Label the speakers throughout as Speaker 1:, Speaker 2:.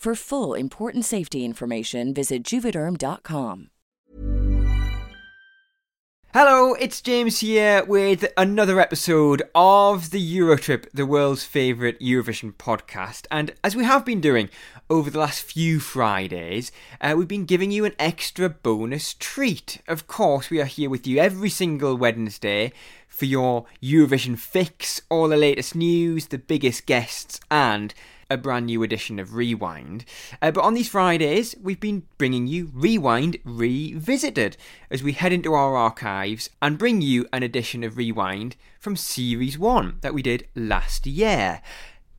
Speaker 1: For full important safety information, visit juvederm.com.
Speaker 2: Hello, it's James here with another episode of the Eurotrip, the world's favourite Eurovision podcast. And as we have been doing over the last few Fridays, uh, we've been giving you an extra bonus treat. Of course, we are here with you every single Wednesday for your Eurovision fix, all the latest news, the biggest guests, and a brand new edition of Rewind. Uh, but on these Fridays, we've been bringing you Rewind Revisited as we head into our archives and bring you an edition of Rewind from Series 1 that we did last year.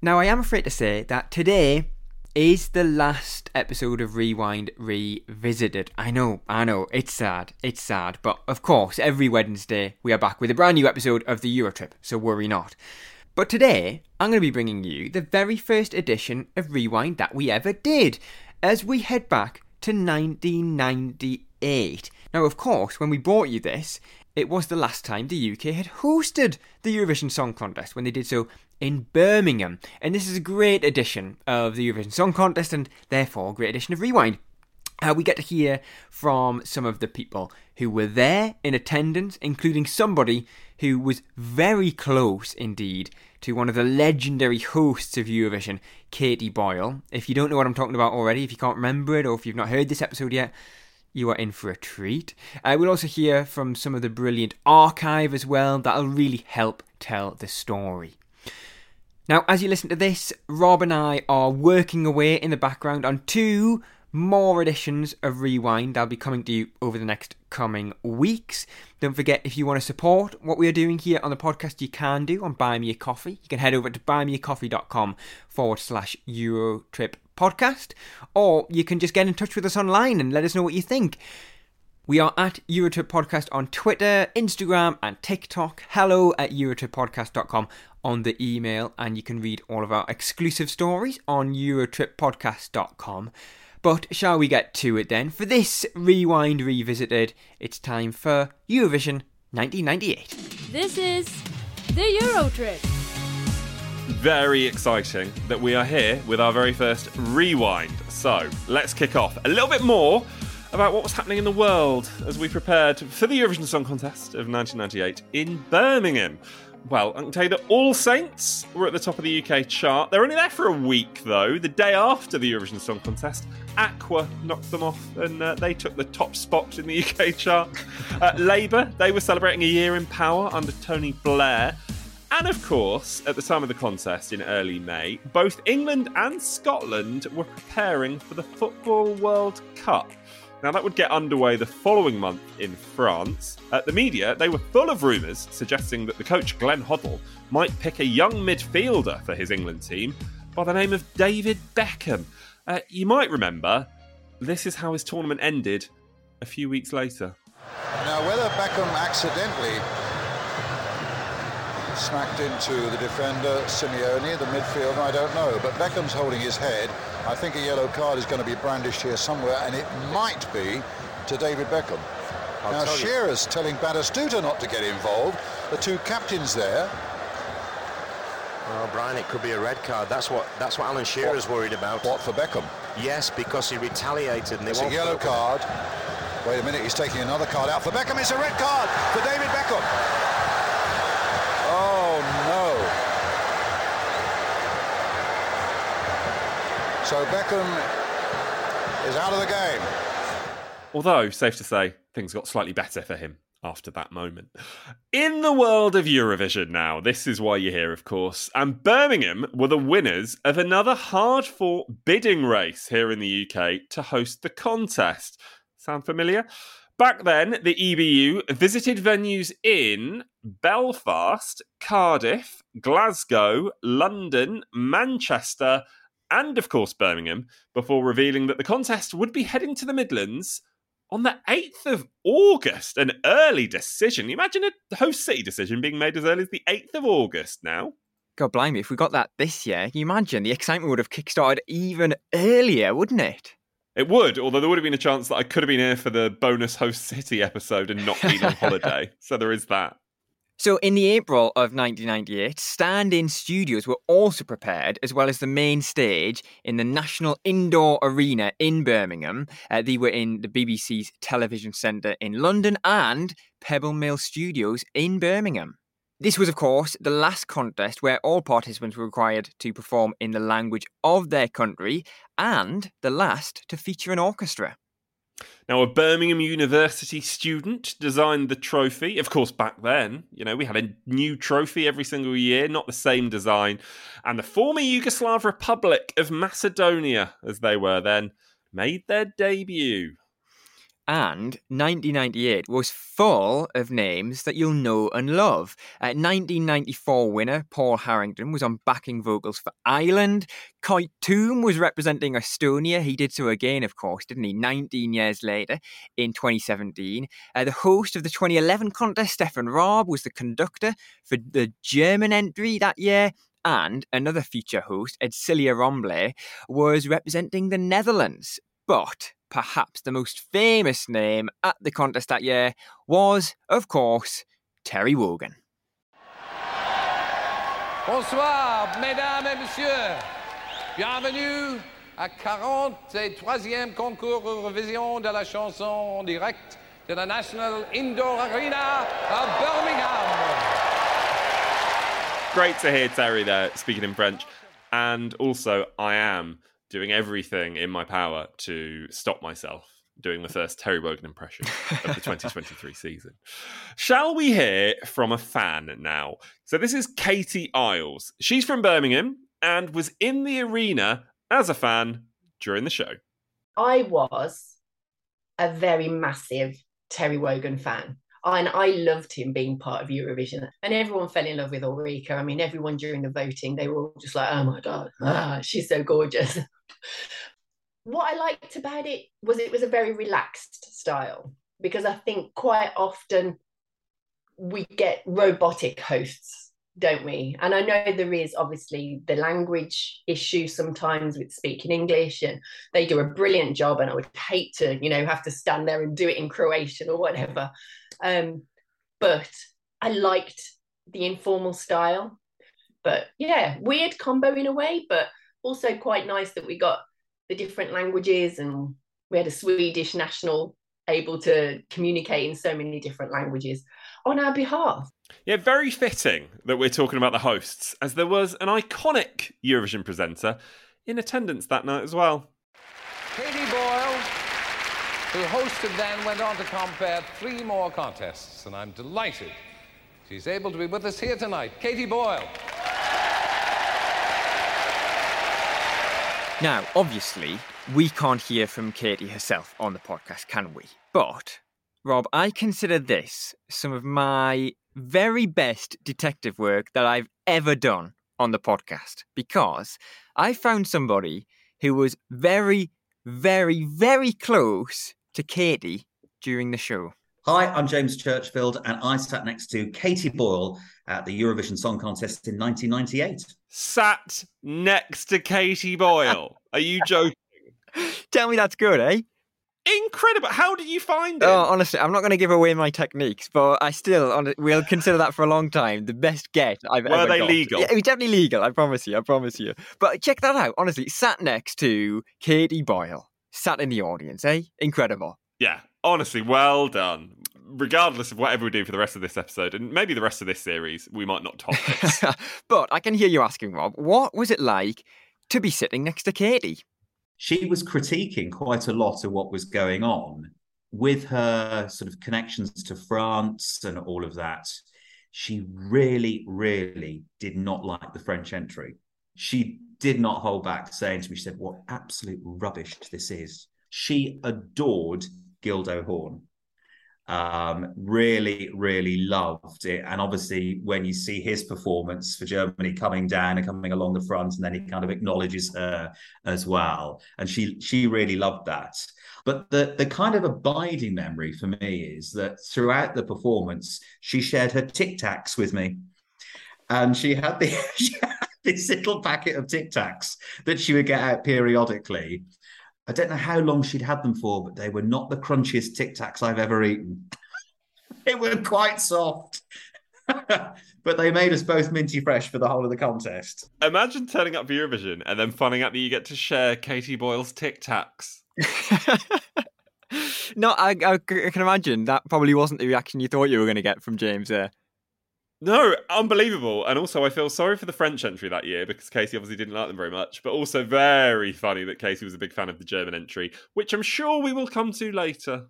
Speaker 2: Now, I am afraid to say that today is the last episode of Rewind Revisited. I know, I know, it's sad, it's sad, but of course, every Wednesday we are back with a brand new episode of the Eurotrip, so worry not. But today, I'm going to be bringing you the very first edition of Rewind that we ever did, as we head back to 1998. Now, of course, when we brought you this, it was the last time the UK had hosted the Eurovision Song Contest when they did so in Birmingham. And this is a great edition of the Eurovision Song Contest and therefore a great edition of Rewind. Uh, we get to hear from some of the people who were there in attendance, including somebody who was very close indeed to one of the legendary hosts of Eurovision, Katie Boyle. If you don't know what I'm talking about already, if you can't remember it, or if you've not heard this episode yet, you are in for a treat. Uh, we'll also hear from some of the brilliant archive as well, that'll really help tell the story. Now, as you listen to this, Rob and I are working away in the background on two more editions of Rewind. I'll be coming to you over the next coming weeks. Don't forget, if you want to support what we are doing here on the podcast, you can do on Buy Me a Coffee. You can head over to buymeacoffee.com forward slash Eurotrip podcast, or you can just get in touch with us online and let us know what you think. We are at Eurotrip Podcast on Twitter, Instagram, and TikTok. Hello at EurotripPodcast.com on the email, and you can read all of our exclusive stories on EurotripPodcast.com. But shall we get to it then? For this Rewind Revisited, it's time for Eurovision 1998.
Speaker 3: This is the Euro Trip.
Speaker 4: Very exciting that we are here with our very first Rewind. So let's kick off a little bit more about what was happening in the world as we prepared for the Eurovision Song Contest of 1998 in Birmingham. Well, I can tell you that All Saints were at the top of the UK chart. They're only there for a week, though. The day after the Eurovision Song Contest, Aqua knocked them off and uh, they took the top spot in the UK chart. Uh, Labour, they were celebrating a year in power under Tony Blair. And of course, at the time of the contest in early May, both England and Scotland were preparing for the Football World Cup. Now, that would get underway the following month in France. At the media, they were full of rumours suggesting that the coach Glenn Hoddle might pick a young midfielder for his England team by the name of David Beckham. Uh, you might remember, this is how his tournament ended a few weeks later.
Speaker 5: Now, whether Beckham accidentally smacked into the defender, Simeone, the midfielder, I don't know. But Beckham's holding his head. I think a yellow card is going to be brandished here somewhere, and it might be to David Beckham.
Speaker 4: I'll
Speaker 5: now,
Speaker 4: tell you.
Speaker 5: Telling Batistuta not to get involved. The two captains there.
Speaker 6: Well, Brian, it could be a red card. That's what that's what Alan Shearer's worried about.
Speaker 5: What for Beckham?
Speaker 6: Yes, because he retaliated and they
Speaker 5: It's a yellow
Speaker 6: put up with
Speaker 5: card. Wait a minute, he's taking another card out for Beckham. It's a red card for David Beckham. Oh no. So Beckham is out of the game.
Speaker 4: Although, safe to say, things got slightly better for him after that moment. In the world of Eurovision now, this is why you're here, of course, and Birmingham were the winners of another hard fought bidding race here in the UK to host the contest. Sound familiar? Back then, the EBU visited venues in Belfast, Cardiff, Glasgow, London, Manchester, and of course Birmingham before revealing that the contest would be heading to the Midlands on the 8th of August. An early decision. Imagine a host city decision being made as early as the 8th of August now.
Speaker 2: God blimey, if we got that this year, you imagine the excitement would have kickstarted even earlier, wouldn't it?
Speaker 4: It would, although there would have been a chance that I could have been here for the bonus host city episode and not been on holiday. So there is that.
Speaker 2: So, in the April of 1998, stand in studios were also prepared, as well as the main stage in the National Indoor Arena in Birmingham. Uh, they were in the BBC's Television Centre in London and Pebble Mill Studios in Birmingham. This was, of course, the last contest where all participants were required to perform in the language of their country and the last to feature an orchestra.
Speaker 4: Now, a Birmingham University student designed the trophy. Of course, back then, you know, we had a new trophy every single year, not the same design. And the former Yugoslav Republic of Macedonia, as they were then, made their debut
Speaker 2: and 1998 was full of names that you'll know and love. Uh, 1994 winner Paul Harrington was on backing vocals for Ireland. Koit Toom was representing Estonia. He did so again, of course, didn't he? 19 years later in 2017. Uh, the host of the 2011 contest, Stefan Raab, was the conductor for the German entry that year and another feature host, Edsilia Rombley, was representing the Netherlands. But perhaps the most famous name at the contest that year was, of course, Terry Wogan.
Speaker 7: Bonsoir, mesdames et messieurs. Bienvenue à 43e concours Eurovision de la chanson en direct de la National Indoor Arena of Birmingham.
Speaker 4: Great to hear Terry there speaking in French. And also, I am doing everything in my power to stop myself doing the first Terry Wogan impression of the 2023 season. Shall we hear from a fan now? So this is Katie Isles. She's from Birmingham and was in the arena as a fan during the show.
Speaker 8: I was a very massive Terry Wogan fan. And I loved him being part of Eurovision. And everyone fell in love with Ulrika. I mean, everyone during the voting, they were all just like, oh my God, ah, she's so gorgeous. what I liked about it was it was a very relaxed style because I think quite often we get robotic hosts, don't we? And I know there is obviously the language issue sometimes with speaking English, and they do a brilliant job. And I would hate to, you know, have to stand there and do it in Croatian or whatever. Um, but I liked the informal style. But yeah, weird combo in a way, but also quite nice that we got the different languages and we had a Swedish national able to communicate in so many different languages on our behalf.
Speaker 4: Yeah, very fitting that we're talking about the hosts, as there was an iconic Eurovision presenter in attendance that night as well.
Speaker 7: Katie Boyle, who hosted then, went on to compare three more contests, and I'm delighted she's able to be with us here tonight. Katie Boyle.
Speaker 2: Now, obviously, we can't hear from Katie herself on the podcast, can we? But, Rob, I consider this some of my very best detective work that I've ever done on the podcast because I found somebody who was very, very, very close to Katie during the show.
Speaker 9: Hi, I'm James Churchfield, and I sat next to Katie Boyle at the Eurovision Song Contest in 1998.
Speaker 4: Sat next to Katie Boyle. Are you joking?
Speaker 2: Tell me that's good, eh?
Speaker 4: Incredible. How did you find it?
Speaker 2: Oh, honestly, I'm not going to give away my techniques, but I still will consider that for a long time the best get I've
Speaker 4: Were
Speaker 2: ever Were
Speaker 4: they
Speaker 2: got.
Speaker 4: legal?
Speaker 2: Yeah, it was definitely legal. I promise you. I promise you. But check that out. Honestly, sat next to Katie Boyle, sat in the audience, eh? Incredible.
Speaker 4: Yeah, honestly, well done. Regardless of whatever we do for the rest of this episode, and maybe the rest of this series, we might not top this.
Speaker 2: but I can hear you asking, Rob, what was it like to be sitting next to Katie?
Speaker 9: She was critiquing quite a lot of what was going on with her sort of connections to France and all of that. She really, really did not like the French entry. She did not hold back saying to me, she said, What absolute rubbish this is. She adored Guildo Horn um, really, really loved it. And obviously, when you see his performance for Germany coming down and coming along the front, and then he kind of acknowledges her as well, and she she really loved that. But the the kind of abiding memory for me is that throughout the performance, she shared her Tic Tacs with me, and she had the. She had this little packet of Tic Tacs that she would get out periodically. I don't know how long she'd had them for, but they were not the crunchiest Tic Tacs I've ever eaten. they were quite soft. but they made us both minty fresh for the whole of the contest.
Speaker 4: Imagine turning up for Eurovision and then finding out that you get to share Katie Boyle's Tic Tacs.
Speaker 2: no, I, I, can imagine that probably wasn't the reaction you thought you were going to get from James there.
Speaker 4: No, unbelievable. And also, I feel sorry for the French entry that year because Casey obviously didn't like them very much, but also very funny that Casey was a big fan of the German entry, which I'm sure we will come to later.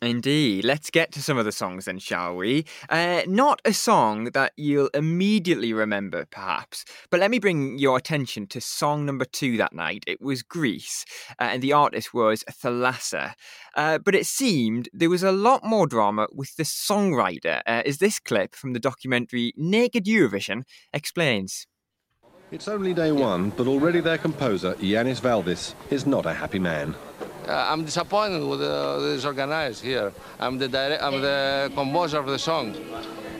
Speaker 2: Indeed. Let's get to some of the songs then, shall we? Uh, not a song that you'll immediately remember, perhaps, but let me bring your attention to song number two that night. It was Greece, uh, and the artist was Thalassa. Uh, but it seemed there was a lot more drama with the songwriter, uh, as this clip from the documentary Naked Eurovision explains.
Speaker 10: It's only day one, but already their composer, Yanis Valvis, is not a happy man.
Speaker 7: Uh, I'm disappointed with uh, this organized here. I'm the direct, I'm the composer of the song,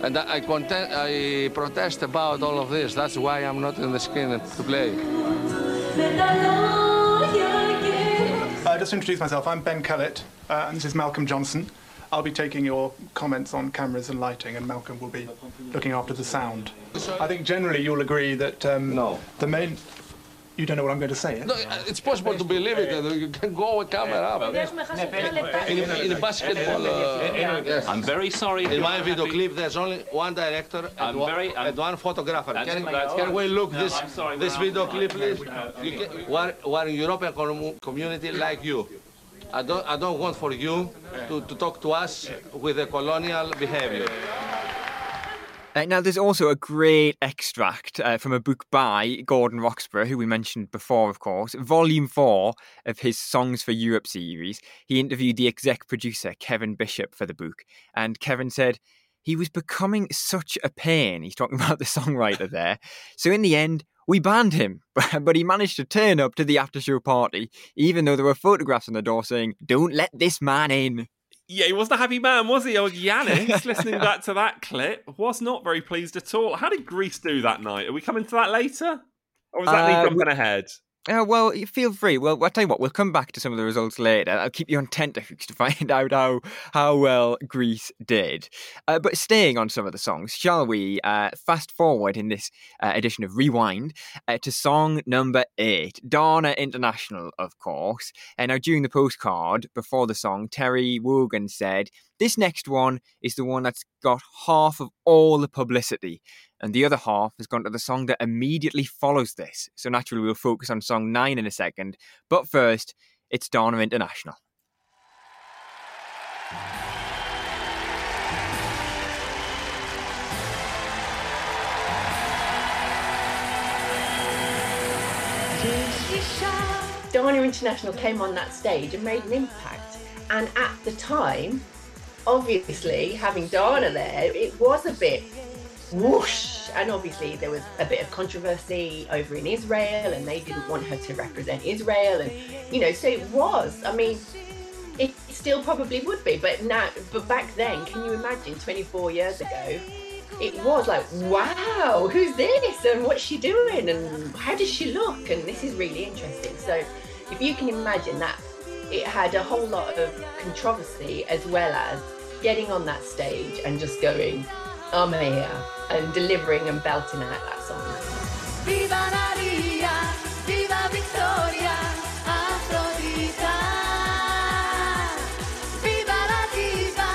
Speaker 7: and I, content, I protest about all of this. That's why I'm not in the screen to play.
Speaker 11: Uh, just to introduce myself, I'm Ben Kellett, uh, and this is Malcolm Johnson. I'll be taking your comments on cameras and lighting, and Malcolm will be looking after the sound. I think generally you'll agree that um, no. the main you don't know what I'm going to say. Eh?
Speaker 7: No, it's possible to believe it. You can go with camera up. In, in basketball. Uh,
Speaker 12: I'm very sorry.
Speaker 7: In my video clip, there's only one director and, one, very, and one photographer. Can, can we look this sorry, this video clip, please? Can, we're, we're in European community like you. I don't, I don't want for you to, to talk to us with a colonial behavior.
Speaker 2: Uh, now, there's also a great extract uh, from a book by Gordon Roxburgh, who we mentioned before, of course, volume four of his Songs for Europe series. He interviewed the exec producer, Kevin Bishop, for the book. And Kevin said he was becoming such a pain. He's talking about the songwriter there. So, in the end, we banned him, but he managed to turn up to the after show party, even though there were photographs on the door saying, Don't let this man in
Speaker 4: yeah, he wasn't a happy man, was he? Old Yanis, listening back to that clip, was not very pleased at all. How did Greece do that night? Are we coming to that later? Or was that uh, me jumping ahead?
Speaker 2: Uh, well, feel free. Well, I'll tell you what, we'll come back to some of the results later. I'll keep you on tenterhooks to find out how, how well Greece did. Uh, but staying on some of the songs, shall we uh, fast forward in this uh, edition of Rewind uh, to song number eight, Dana International, of course. And now, during the postcard before the song, Terry Wogan said, This next one is the one that's got half of all the publicity and the other half has gone to the song that immediately follows this. So naturally, we'll focus on song nine in a second. But first, it's Dana International.
Speaker 8: Dana International came on that stage and made an impact. And at the time, obviously, having Dana there, it was a bit whoosh. And obviously, there was a bit of controversy over in Israel, and they didn't want her to represent Israel. And, you know, so it was. I mean, it still probably would be, but now, but back then, can you imagine 24 years ago? It was like, wow, who's this? And what's she doing? And how does she look? And this is really interesting. So, if you can imagine that, it had a whole lot of controversy as well as getting on that stage and just going, I'm here and delivering and belting out that song. Viva Maria, viva Victoria, Aphrodita.
Speaker 4: Viva la diva,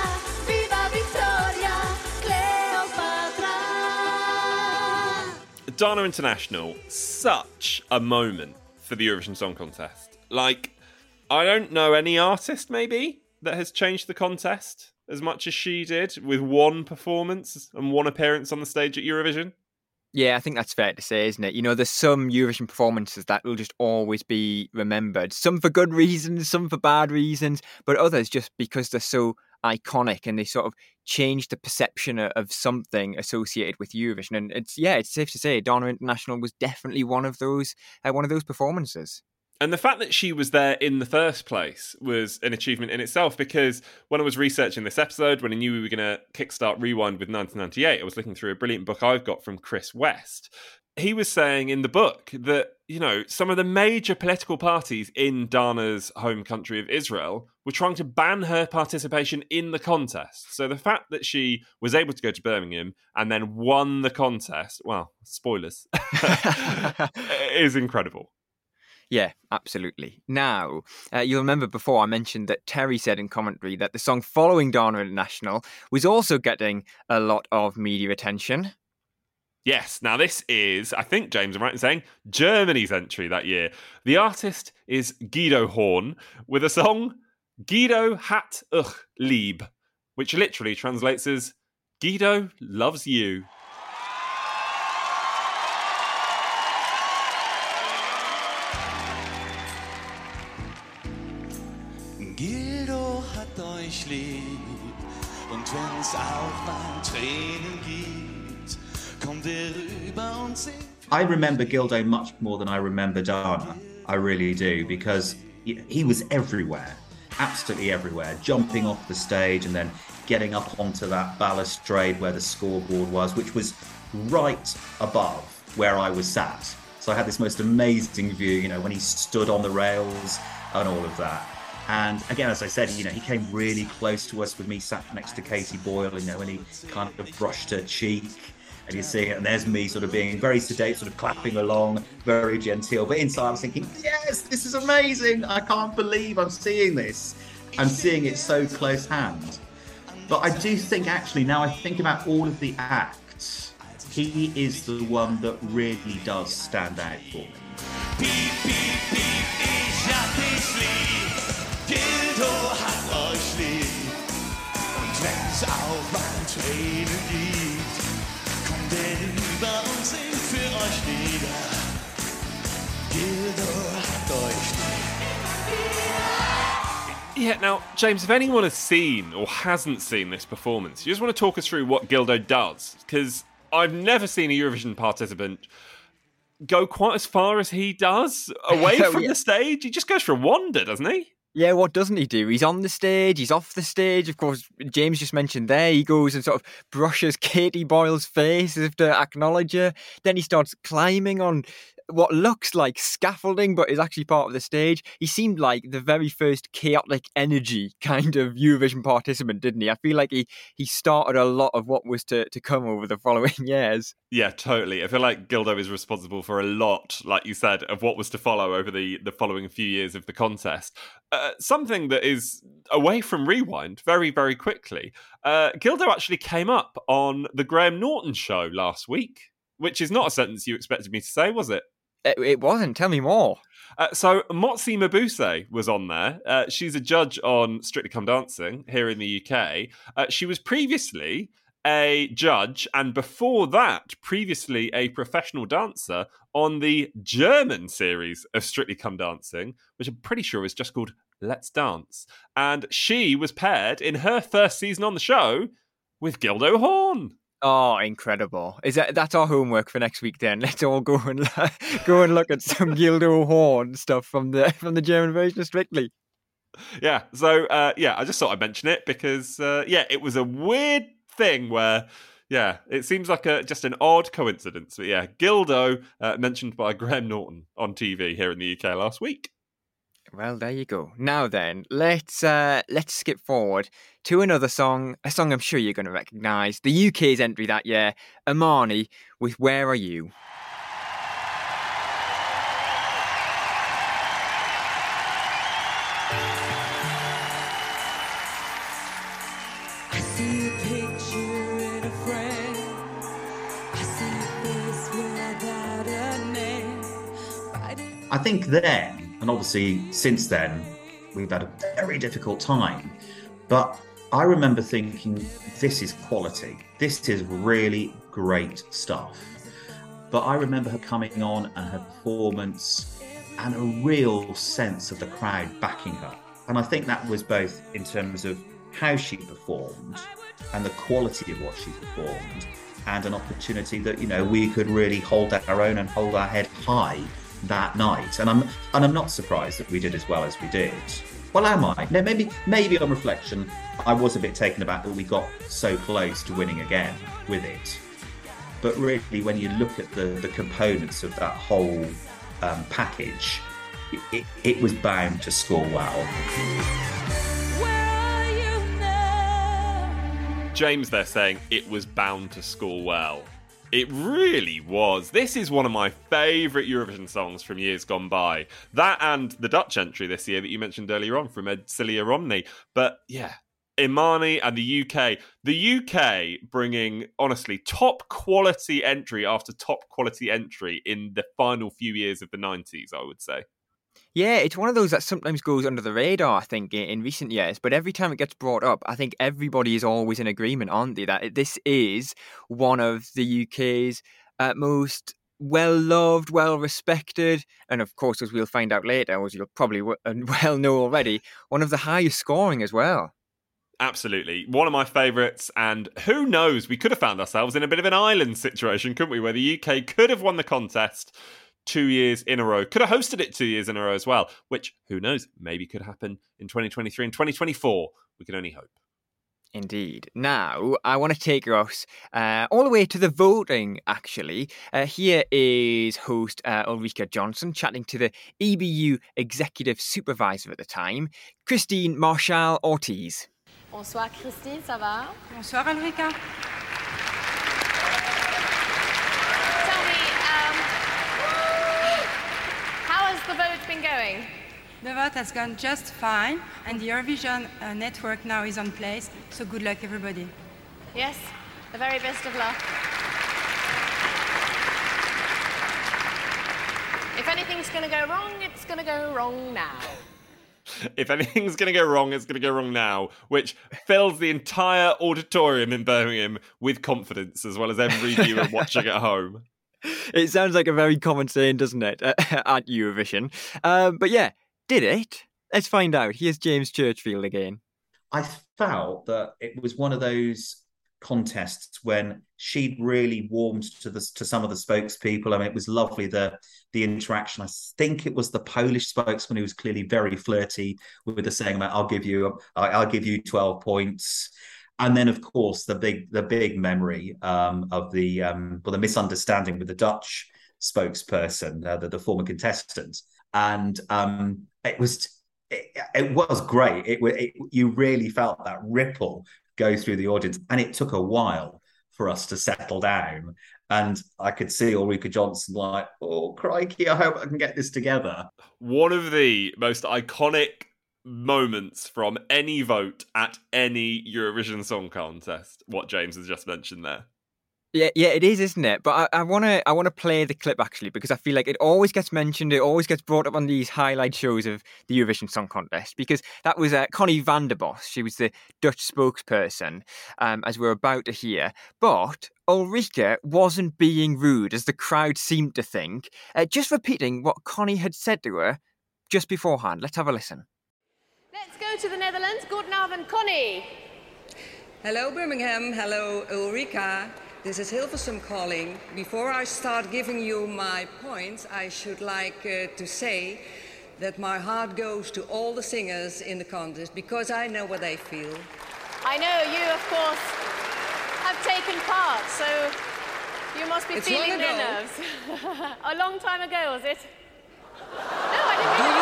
Speaker 4: viva Victoria, Cleopatra. Dana International, such a moment for the Eurovision Song Contest. Like, I don't know any artist maybe that has changed the contest as much as she did with one performance and one appearance on the stage at Eurovision.
Speaker 2: Yeah, I think that's fair to say, isn't it? You know, there's some Eurovision performances that will just always be remembered. Some for good reasons, some for bad reasons, but others just because they're so iconic and they sort of change the perception of something associated with Eurovision. And it's yeah, it's safe to say Dana International was definitely one of those uh, one of those performances.
Speaker 4: And the fact that she was there in the first place was an achievement in itself because when I was researching this episode, when I knew we were going to kickstart Rewind with 1998, I was looking through a brilliant book I've got from Chris West. He was saying in the book that, you know, some of the major political parties in Dana's home country of Israel were trying to ban her participation in the contest. So the fact that she was able to go to Birmingham and then won the contest, well, spoilers, is incredible.
Speaker 2: Yeah, absolutely. Now, uh, you'll remember before I mentioned that Terry said in commentary that the song following Dana International was also getting a lot of media attention.
Speaker 4: Yes, now this is, I think, James, I'm right in saying, Germany's entry that year. The artist is Guildo Horn with a song, Guildo hat euch lieb, which literally translates as Guido loves you.
Speaker 12: Lieb und wenn's auch mal Tränen gibt, kommt er rüber und.
Speaker 9: I remember Guildo much more than I remember Dana. I really do because he was everywhere, absolutely everywhere, jumping off the stage and then getting up onto that balustrade where the scoreboard was, which was right above where I was sat. So I had this most amazing view, you know, when he stood on the rails and all of that. And again, as I said, you know, he came really close to us with me sat next to Katie Boyle, you know, and he kind of brushed her cheek. And you see it, and there's me sort of being very sedate, sort of clapping along, very genteel. But inside, I was thinking, yes, this is amazing. I can't believe I'm seeing this. I'm seeing it so close hand. But I do think, actually, now I think about all of the acts, he is the one that really does stand out for me.
Speaker 4: Yeah, now, James, if anyone has seen or hasn't seen this performance, you just want to talk us through what Guildo does, because I've never seen a Eurovision participant go quite as far as he does away from
Speaker 2: yeah.
Speaker 4: the stage. He just goes for a wander, doesn't he?
Speaker 2: Yeah, what doesn't he do? He's on the stage, he's off the stage. Of course, James just mentioned there, he goes and sort of brushes Katie Boyle's face as if to acknowledge her. Then he starts climbing on what looks like scaffolding, but is actually part of the stage. He seemed like the very first chaotic energy kind of Eurovision participant, didn't he? I feel like he, he started a lot of what was to, to come over the following years.
Speaker 4: Yeah, totally. I feel like Guildo is responsible for a lot, like you said, of what was to follow over the, the following few years of the contest. Uh, something that is away from Rewind very, very quickly. Uh, Guildo actually came up on the Graham Norton show last week, which is not a sentence you expected me to say, was it?
Speaker 2: It, it wasn't. Tell me more.
Speaker 4: Uh, so Motsi Mabuse was on there. Uh, she's a judge on Strictly Come Dancing here in the UK. Uh, she was previously a judge, and before that, previously a professional dancer on the German series of Strictly Come Dancing, which I'm pretty sure is just called Let's Dance. And she was paired in her first season on the show with Guildo Horn.
Speaker 2: Oh, incredible! Is that that's our homework for next week? Then let's all go and go and look at some Guildo Horn stuff from the from the German version of Strictly.
Speaker 4: yeah so uh yeah i just thought i'd mention it because uh yeah it was a weird thing where yeah it seems like a just an odd coincidence but yeah guildo uh, mentioned by graham norton on tv here in the uk last week
Speaker 2: Well, there you go. Now then, let's uh, let's skip forward to another song, a song I'm sure you're going to recognise. The UK's entry that year, Imaani with "Where Are You."
Speaker 13: I see a picture in a frame. I see a without a name.
Speaker 9: I think then And obviously, since then, we've had a very difficult time. But I remember thinking, this is quality. This is really great stuff. But I remember her coming on and her performance and a real sense of the crowd backing her. And I think that was both in terms of how she performed and the quality of what she performed and an opportunity that, you know, we could really hold our own and hold our head high that night. And I'm and I'm not surprised that we did as well as we did. Well, am I? No, maybe maybe on reflection, I was a bit taken aback that we got so close to winning again with it. But really, when you look at the, the components of that whole um, package, it, it, it was bound to score well.
Speaker 4: James there saying it was bound to score well. It really was. This is one of my favourite Eurovision songs from years gone by. That and the Dutch entry this year that you mentioned earlier on from Edsilia Rombley. But yeah, Imaani and the UK. The UK bringing, honestly, top quality entry after top quality entry in the final few years of the 90s, I would say.
Speaker 2: Yeah, it's one of those that sometimes goes under the radar, I think, in, recent years. But every time it gets brought up, I think everybody is always in agreement, aren't they? That this is one of the UK's uh, most well loved, well respected, and of course, as we'll find out later, as you'll probably well know already, one of the highest scoring as well.
Speaker 4: Absolutely. One of my favourites, and who knows, we could have found ourselves in a bit of an island situation, couldn't we? Where the UK could have won the contest two years in a row. Could have hosted it two years in a row as well, which who knows, maybe could happen in 2023 and 2024. We can only hope.
Speaker 2: Indeed. Now, I want to take us uh, all the way to the voting, actually. Uh, here is host uh, Ulrika Jonsson chatting to the EBU executive supervisor at the time, Christine Marchal Ortiz.
Speaker 14: Bonsoir Christine, ça va
Speaker 15: Bonsoir Ulrika.
Speaker 14: Tell me, um, how has the vote been going?
Speaker 15: The vote has gone just fine, and the Eurovision uh, network now is on place. So good luck, everybody.
Speaker 14: Yes, the very best of luck. If anything's going to go wrong, it's going to go wrong now.
Speaker 4: If anything's going to go wrong, it's going to go wrong now, which fills the entire auditorium in Birmingham with confidence, as well as every viewer watching at home.
Speaker 2: It sounds like a very common saying, doesn't it, at Eurovision? Um, but yeah, did it? Let's find out. Here's James Churchfield again.
Speaker 9: I felt that it was one of those contests when she'd really warmed to the to some of the spokespeople. I mean, it was lovely the the interaction. I think it was the Polish spokesman who was clearly very flirty with the saying about "I'll give you I'll give you twelve points." And then, of course, the big the big memory um, of the um, well the misunderstanding with the Dutch spokesperson, uh, the, the former contestant, and um, it was it, it was great. It, it you really felt that ripple go through the audience, and it took a while for us to settle down. And I could see Ulrika Jonsson like, oh crikey, I hope I can get this together.
Speaker 4: One of the most iconic moments from any vote at any Eurovision Song Contest. What James has just mentioned there.
Speaker 2: Yeah, yeah, it is, isn't it? But I want to, I want to play the clip actually because I feel like it always gets mentioned. It always gets brought up on these highlight shows of the Eurovision Song Contest because that was uh, Connie van der Bos. She was the Dutch spokesperson, um, as we're about to hear. But Ulrika wasn't being rude, as the crowd seemed to think. Uh, just repeating what Connie had said to her just beforehand. Let's have a listen.
Speaker 14: To the Netherlands. Goedenavond, Connie.
Speaker 16: Hello, Birmingham. Hello, Ulrika. This is Hilversum calling. Before I start giving you my points, I should like uh, to say that my heart goes to all the singers in the contest because I know what they feel.
Speaker 14: I know you, of course, have taken part, so you must be
Speaker 16: It's
Speaker 14: feeling their nerves. A long time ago, was it?
Speaker 16: Do you want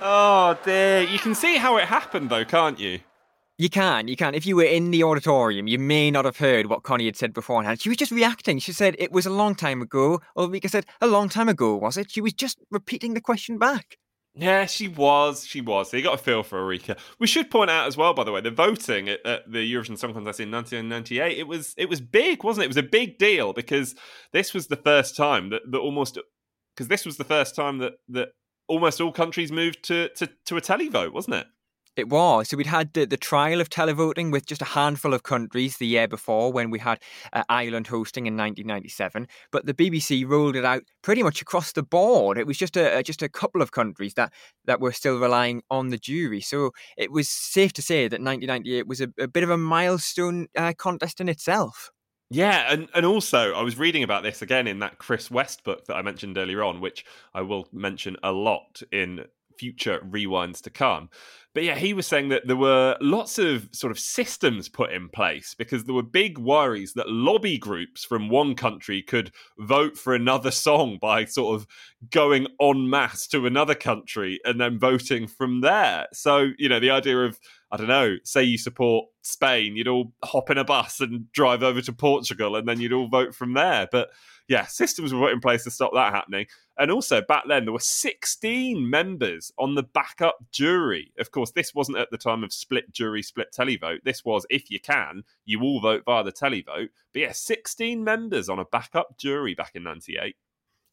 Speaker 4: Oh dear. You can see how it happened though, can't you?
Speaker 2: You can, you can. If you were in the auditorium, you may not have heard what Connie had said beforehand. She was just reacting. She said it was a long time ago. Ulrika said, a long time ago, was it? She was just repeating the question back.
Speaker 4: Yeah, she was. She was. So you got a feel for Ulrika. We should point out as well, by the way, the voting at, at the Eurovision Song Contest in 1998. It was it was big, wasn't it? It was a big deal because this was the first time that, that almost because this was the first time that that almost all countries moved to to, to a televote, wasn't it?
Speaker 2: It was. So we'd had the, the trial of televoting with just a handful of countries the year before when we had uh, Ireland hosting in 1997. But the BBC rolled it out pretty much across the board. It was just a just a couple of countries that, that were still relying on the jury. So it was safe to say that 1998 was a, a bit of a milestone uh, contest in itself.
Speaker 4: Yeah, and, and also I was reading about this again in that Chris West book that I mentioned earlier on, which I will mention a lot in future rewinds to come. But yeah, he was saying that there were lots of sort of systems put in place because there were big worries that lobby groups from one country could vote for another song by sort of going en masse to another country and then voting from there. So, you know, the idea of, I don't know, say you support Spain, you'd all hop in a bus and drive over to Portugal and then you'd all vote from there. But yeah, systems were put in place to stop that happening. And also back then, there were 16 members on the backup jury. Of course, this wasn't at the time of split jury, split televote. This was, if you can, you all vote via the televote. But yeah, 16 members on a backup jury back in 98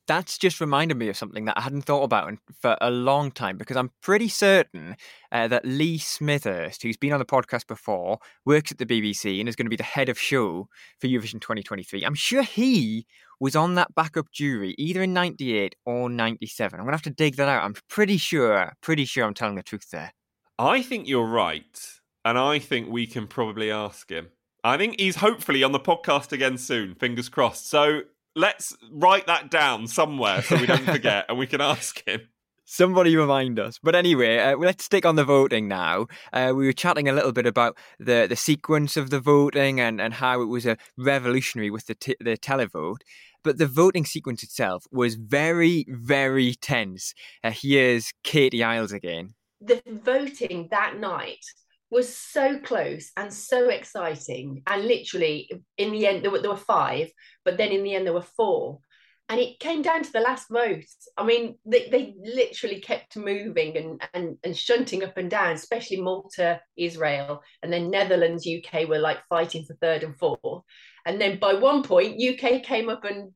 Speaker 2: that's just reminded me of something that I hadn't thought about for a long time because I'm pretty certain uh, that Lee Smithurst, who's been on the podcast before, works at the BBC and is going to be the head of show for Eurovision 2023. I'm sure he was on that backup jury either in 98 or 97. I'm going to have to dig that out. I'm pretty sure, pretty sure I'm telling the truth there.
Speaker 4: I think you're right. And I think we can probably ask him. I think he's hopefully on the podcast again soon. Fingers crossed. So let's write that down somewhere so we don't forget and we can ask him.
Speaker 2: Somebody remind us. But anyway, uh, let's stick on the voting now. Uh, we were chatting a little bit about the, the sequence of the voting and, and how it was a revolutionary with the, t- the televote. But the voting sequence itself was very, very tense. Uh, here's Katie Iles again.
Speaker 8: The voting that night was so close and so exciting. And literally, in the end, there were, there were five, but then in the end, there were four. And it came down to the last vote. I mean, they, they literally kept moving and, and, and shunting up and down, especially Malta, Israel, and then Netherlands, UK were like fighting for third and fourth. And then by one point, UK came up and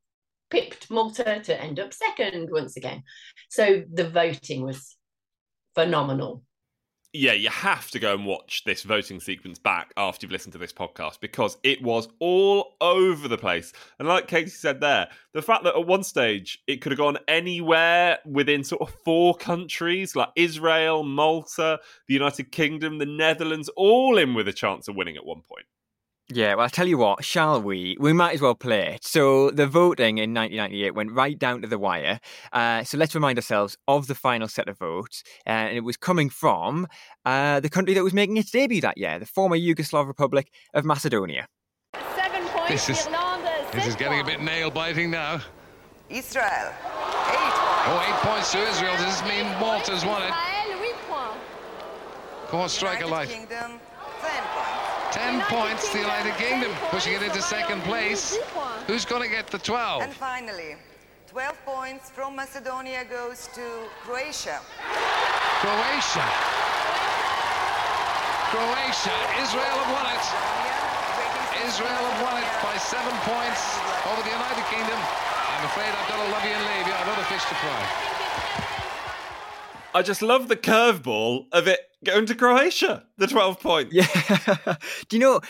Speaker 8: pipped Malta to end up second once again. So the voting was phenomenal
Speaker 4: yeah, you have to go and watch this voting sequence back after you've listened to this podcast because it was all over the place. And like Katie said there, the fact that at one stage it could have gone anywhere within sort of four countries like Israel, Malta, the United Kingdom, the Netherlands, all in with a chance of winning at one point.
Speaker 2: Yeah, well, I'll tell you what, shall we? We might as well play it. So, the voting in 1998 went right down to the wire. Uh, so, let's remind ourselves of the final set of votes. Uh, and it was coming from uh, the country that was making its debut that year, the former Yugoslav Republic of Macedonia.
Speaker 14: Seven points,
Speaker 10: This is, this is getting a bit nail biting now.
Speaker 17: Israel.
Speaker 10: Eight points. Oh, eight points to Israel. Does this mean Malta's won it? Come on, strike a light.
Speaker 17: Kingdom,
Speaker 10: 10 points to the United Kingdom, pushing it into second place. Who's going to get the 12?
Speaker 17: And finally, 12 points from Macedonia goes to Croatia.
Speaker 10: Croatia. Croatia. Israel have won it. Israel have won it by seven points over the United Kingdom. I'm afraid I've got to love you and leave you. I've other fish to fry.
Speaker 4: I just love the curveball of it going to Croatia, the 12 points.
Speaker 2: Yeah. Do you know,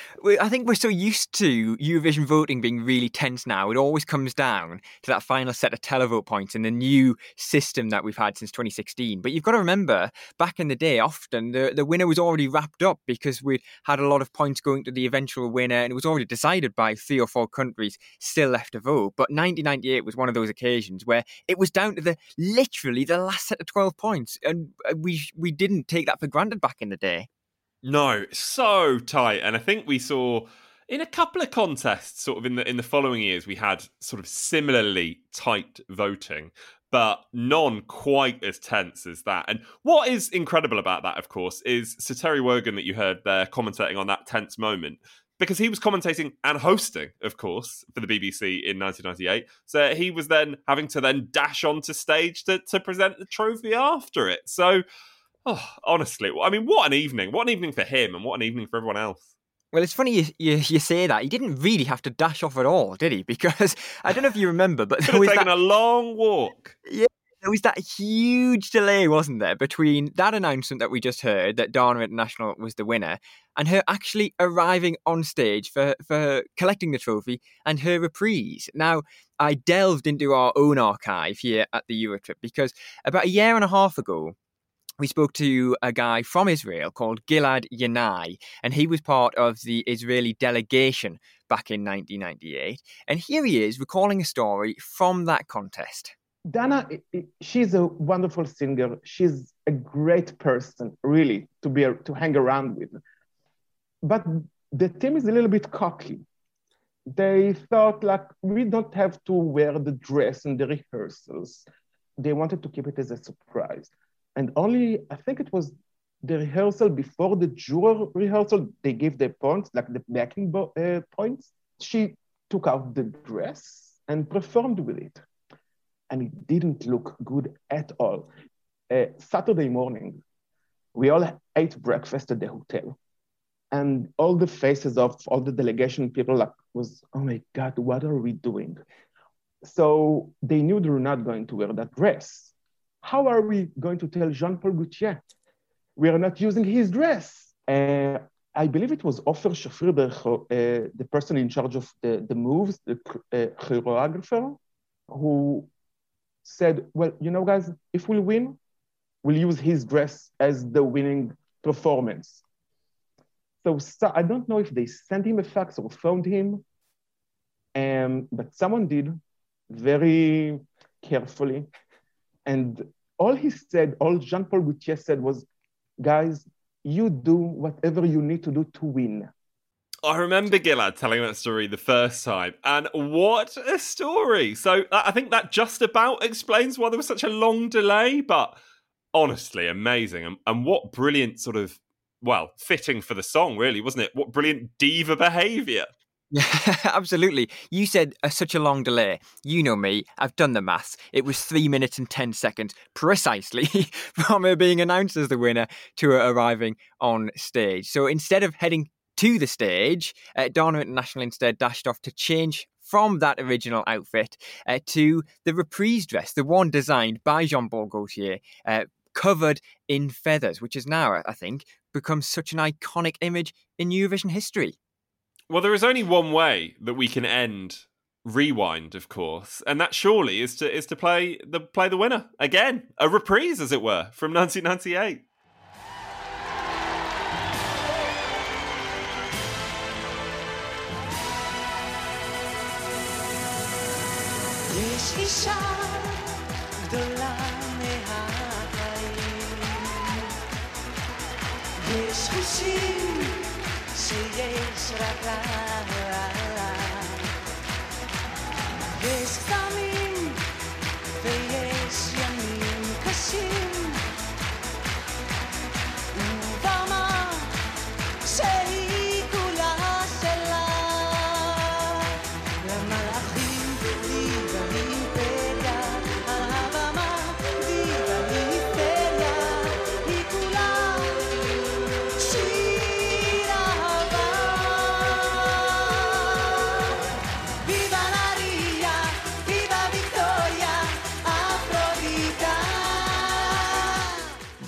Speaker 2: I think we're so used to Eurovision voting being really tense now. It always comes down to that final set of televote points and the new system that we've had since 2016. But you've got to remember, back in the day, often the, the winner was already wrapped up because we'd had a lot of points going to the eventual winner and it was already decided by three or four countries still left to vote. But 1998 was one of those occasions where it was down to the literally the last set of 12 points. And uh, we, we didn't take that for granted back in the day.
Speaker 4: No, so tight. And I think we saw in a couple of contests, sort of in the in the following years, we had sort of similarly tight voting, but none quite as tense as that. And what is incredible about that, of course, is Sir Terry Wogan that you heard there commentating on that tense moment. Because he was commentating and hosting, of course, for the BBC in 1998. So he was then having to then dash onto stage to, to present the trophy after it. So Oh, honestly, I mean, what an evening! What an evening for him, and what an evening for everyone else.
Speaker 2: Well, it's funny you, you, you say that. He didn't really have to dash off at all, did he? Because I don't know if you remember, but there was
Speaker 4: taken
Speaker 2: that,
Speaker 4: a long walk.
Speaker 2: yeah, there was that huge delay, wasn't there, between that announcement that we just heard that Dana International was the winner and her actually arriving on stage for, for collecting the trophy and her reprise. Now, I delved into our own archive here at the Eurotrip because about a year and a half ago, we spoke to a guy from Israel called Gilad Yanai, and he was part of the Israeli delegation back in 1998. And here he is recalling a story from that contest.
Speaker 18: Dana, she's a wonderful singer. She's a great person, really, to be to hang around with. But the team is a little bit cocky. They thought like we don't have to wear the dress in the rehearsals. They wanted to keep it as a surprise. And only I think it was the rehearsal before the juror rehearsal, they gave the points, like the backing uh, points. She took out the dress and performed with it and it didn't look good at all. Uh, Saturday morning, we all ate breakfast at the hotel, and all the faces of all the delegation people like was, oh my god, what are we doing? So they knew they were not going to wear that dress. How are we going to tell Jean-Paul Gaultier we are not using his dress? Uh, I believe it was Ofer the, uh, the person in charge of the, the moves, the uh, choreographer, who said, well, you know, guys, if we win, we'll use his dress as the winning performance. So, so I don't know if they sent him a fax or phoned him, um, but someone did very carefully. And all he said, all Jean Paul Gaultier said was, guys, you do whatever you need to do to win.
Speaker 4: I remember Gilad telling that story the first time, and what a story! So I think that just about explains why there was such a long delay, but honestly, amazing. And, and what brilliant sort of, well, fitting for the song, really, wasn't it? What brilliant diva behaviour.
Speaker 2: Absolutely. You said uh, such a long delay. You know me. I've done the maths. It was three minutes and 10 seconds precisely from her being announced as the winner to her arriving on stage. So instead of heading to the stage, uh, Dana International instead dashed off to change from that original outfit uh, to the reprise dress, the one designed by Jean Paul Gaultier, uh, covered in feathers, which has now, I think, become such an iconic image in Eurovision history.
Speaker 4: Well, there is only one way that we can end rewind, of course, and that surely is to is to play the play the winner again, a reprise, as it were, from 1998.
Speaker 13: יש אישה גדולה מהחיים יש חושים שיש רק לה יש קסמים ויש ימים קשים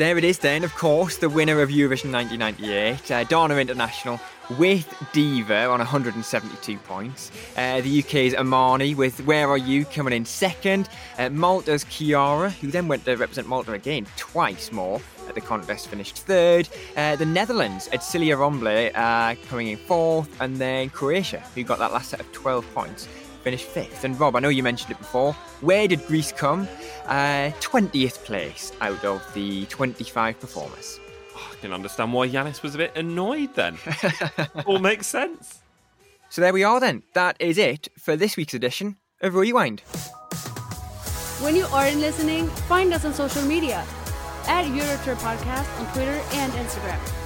Speaker 2: There it is, then, of course, the winner of Eurovision 1998, uh, Dana International with Diva on 172 points. Uh, the UK's Imaani with Where Are You coming in second. Uh, Malta's Chiara, who then went to represent Malta again twice more at the contest, finished third. Uh, the Netherlands, Edsilia Rombley, uh, coming in fourth. And then Croatia, who got that last set of 12 points, finished fifth. And Rob, I know you mentioned it before. Where did Greece come? Uh, 20th place out of the 25 performers.
Speaker 4: I can understand why Yanis was a bit annoyed then. All makes sense.
Speaker 2: So there we are then. That is it for this week's edition of Rewind.
Speaker 3: When you aren't listening, find us on social media at Eurotrip Podcast on Twitter and Instagram.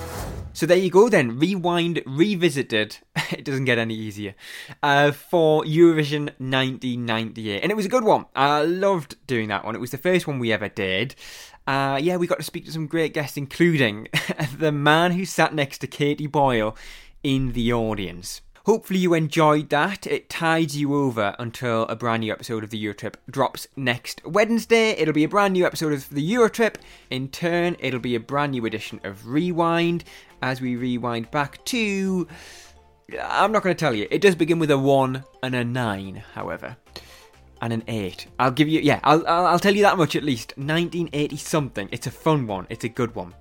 Speaker 2: So there you go then. Rewind Revisited. it doesn't get any easier. Uh, for Eurovision 1998. And it was a good one. I loved doing that one. It was the first one we ever did. Uh, yeah, we got to speak to some great guests, including the man who sat next to Katie Boyle in the audience. Hopefully, you enjoyed that. It tides you over until a brand new episode of the Eurotrip drops next Wednesday. It'll be a brand new episode of the Eurotrip. In turn, it'll be a brand new edition of Rewind as we rewind back to. I'm not going to tell you. It does begin with a 1 and a 9, however. And an 8. I'll give you, yeah, I'll, I'll, I'll tell you that much at least. 1980 something. It's a fun one. It's a good one.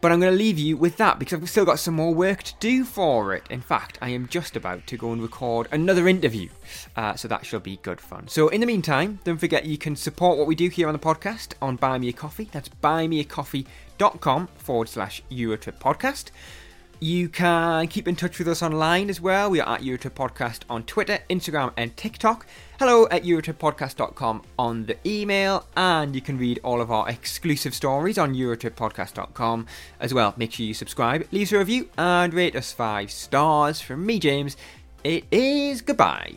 Speaker 2: But I'm going to leave you with that because I've still got some more work to do for it. In fact, I am just about to go and record another interview. Uh, so that shall be good fun. So in the meantime, don't forget you can support what we do here on the podcast on Buy Me a Coffee. That's buymeacoffee.com forward slash Eurotrip podcast. You can keep in touch with us online as well. We are at Eurotrip Podcast on Twitter, Instagram, and TikTok. Hello at EurotripPodcast.com on the email, and you can read all of our exclusive stories on EurotripPodcast.com as well. Make sure you subscribe, leave us a review, and rate us five stars. From me, James, it is goodbye.